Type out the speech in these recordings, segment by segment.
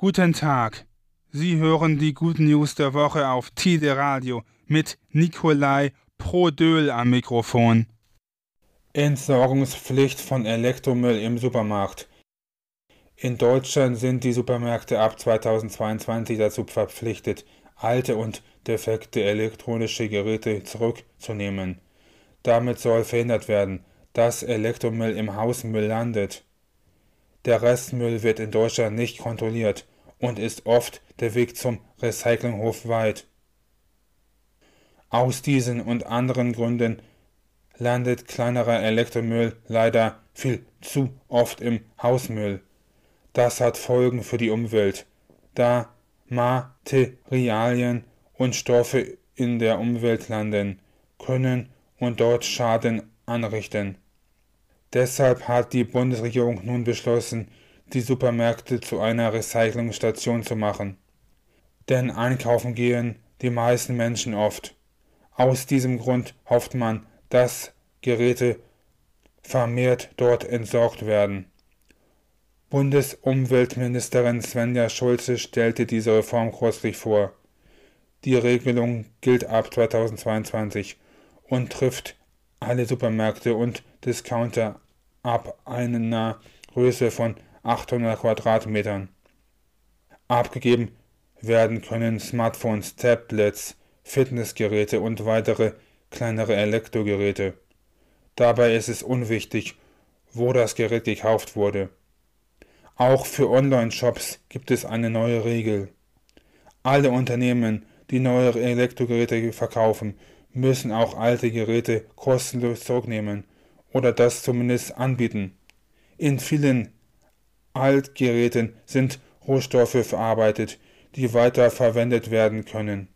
Guten Tag. Sie hören die Good News der Woche auf Tide Radio mit Nikolai Prodöl am Mikrofon. Entsorgungspflicht von Elektromüll im Supermarkt. In Deutschland sind die Supermärkte ab 2022 dazu verpflichtet, alte und defekte elektronische Geräte zurückzunehmen. Damit soll verhindert werden, dass Elektromüll im Hausmüll landet. Der Restmüll wird in Deutschland nicht kontrolliert und ist oft der Weg zum Recyclinghof weit. Aus diesen und anderen Gründen landet kleinerer Elektromüll leider viel zu oft im Hausmüll. Das hat Folgen für die Umwelt, da Materialien und Stoffe in der Umwelt landen können und dort Schaden anrichten. Deshalb hat die Bundesregierung nun beschlossen, die Supermärkte zu einer Recyclingstation zu machen. Denn einkaufen gehen die meisten Menschen oft. Aus diesem Grund hofft man, dass Geräte vermehrt dort entsorgt werden. Bundesumweltministerin Svenja Schulze stellte diese Reform kürzlich vor. Die Regelung gilt ab 2022 und trifft alle Supermärkte und Discounter ab einer Größe von 800 Quadratmetern. Abgegeben werden können Smartphones, Tablets, Fitnessgeräte und weitere kleinere Elektrogeräte. Dabei ist es unwichtig, wo das Gerät gekauft wurde. Auch für Online-Shops gibt es eine neue Regel. Alle Unternehmen, die neue Elektrogeräte verkaufen, müssen auch alte Geräte kostenlos zurücknehmen oder das zumindest anbieten. In vielen Altgeräten sind Rohstoffe verarbeitet, die weiter verwendet werden können.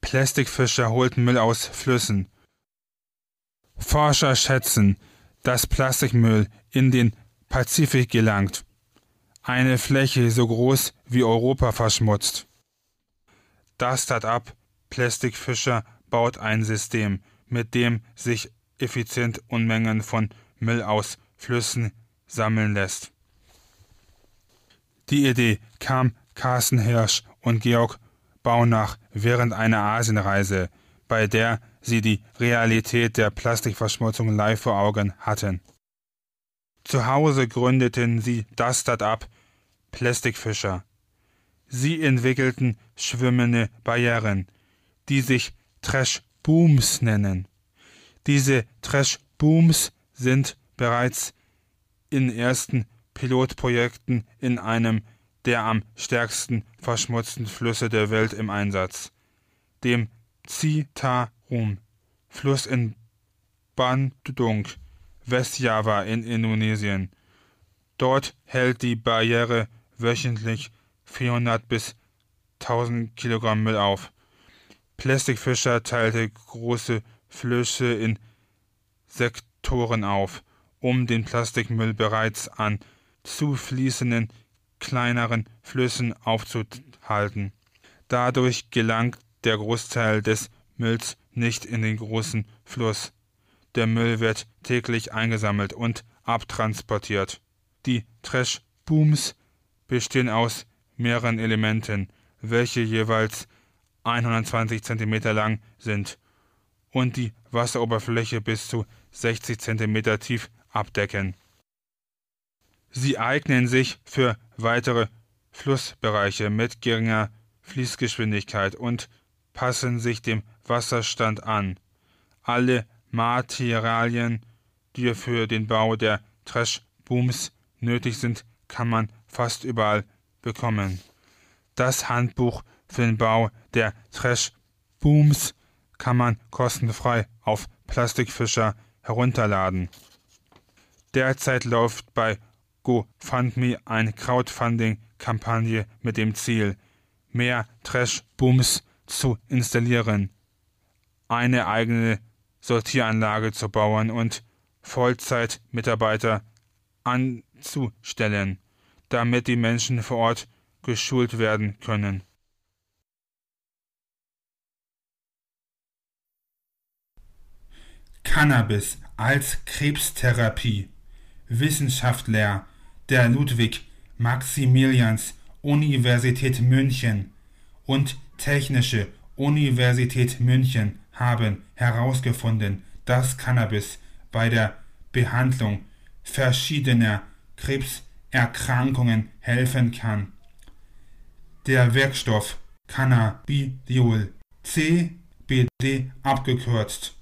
Plastikfischer holten Müll aus Flüssen. Forscher schätzen, dass Plastikmüll in den Pazifik gelangt. Eine Fläche so groß wie Europa verschmutzt. Das Start-up Plastikfischer baut ein System, mit dem sich effizient Unmengen von Müll aus Flüssen sammeln lässt. Die Idee kam Carsten Hirsch und Georg Baunach während einer Asienreise, bei der sie die Realität der Plastikverschmutzung live vor Augen hatten. Zu Hause gründeten sie das Start-up Plastikfischer. Sie entwickelten schwimmende Barrieren, die sich Trash Booms nennen. Diese Trash Booms sind bereits in ersten Pilotprojekten in einem der am stärksten verschmutzten Flüsse der Welt im Einsatz, dem Citarum, Fluss in Bandung, Westjava in Indonesien. Dort hält die Barriere wöchentlich 400 bis 1000 Kilogramm Müll auf. Plastikfischer teilte große Flüsse in Sektoren auf, um den Plastikmüll bereits an zufließenden kleineren Flüssen aufzuhalten. Dadurch gelangt der Großteil des Mülls nicht in den großen Fluss. Der Müll wird täglich eingesammelt und abtransportiert. Die Trash-Booms bestehen aus mehreren Elementen, welche jeweils 120 cm lang sind und die Wasseroberfläche bis zu 60 cm tief abdecken. Sie eignen sich für weitere Flussbereiche mit geringer Fließgeschwindigkeit und passen sich dem Wasserstand an. Alle Materialien, die für den Bau der Trash-Booms nötig sind, kann man fast überall bekommen. Das Handbuch für den Bau der Trash Booms kann man kostenfrei auf Plastikfischer herunterladen. Derzeit läuft bei GoFundMe eine Crowdfunding-Kampagne mit dem Ziel, mehr Trash-Booms zu installieren, eine eigene Sortieranlage zu bauen und Vollzeitmitarbeiter anzustellen damit die Menschen vor Ort geschult werden können. Cannabis als Krebstherapie. Wissenschaftler der Ludwig-Maximilians-Universität München und Technische Universität München haben herausgefunden, dass Cannabis bei der Behandlung verschiedener Krebserkrankungen helfen kann. Der Wirkstoff Cannabidiol, CBD abgekürzt,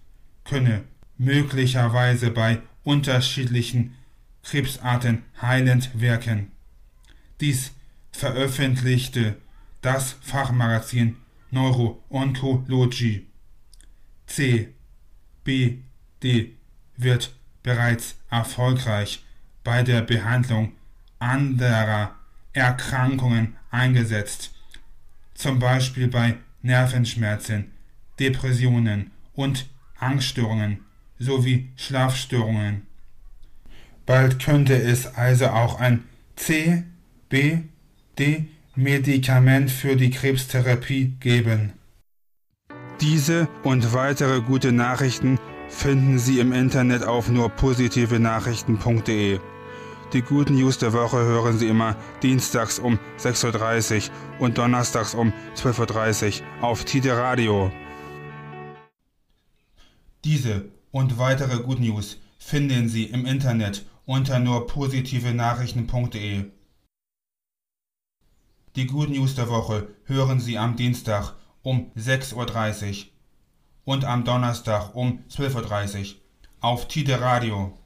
könne möglicherweise bei unterschiedlichen Krebsarten heilend wirken. Dies veröffentlichte das Fachmagazin Neuro-Oncology. CBD wird bereits erfolgreich bei der Behandlung anderer Erkrankungen eingesetzt, zum Beispiel bei Nervenschmerzen, Depressionen und Angststörungen sowie Schlafstörungen. Bald könnte es also auch ein CBD-Medikament für die Krebstherapie geben. Diese und weitere gute Nachrichten finden Sie im Internet auf nurpositivenachrichten.de. Die guten News der Woche hören Sie immer dienstags um 6.30 Uhr und donnerstags um 12.30 Uhr auf Tide Radio. Diese und weitere Good News finden Sie im Internet unter nur positive Nachrichten.de. Die Good News der Woche hören Sie am Dienstag um 6.30 Uhr und am Donnerstag um 12.30 Uhr auf Tide Radio.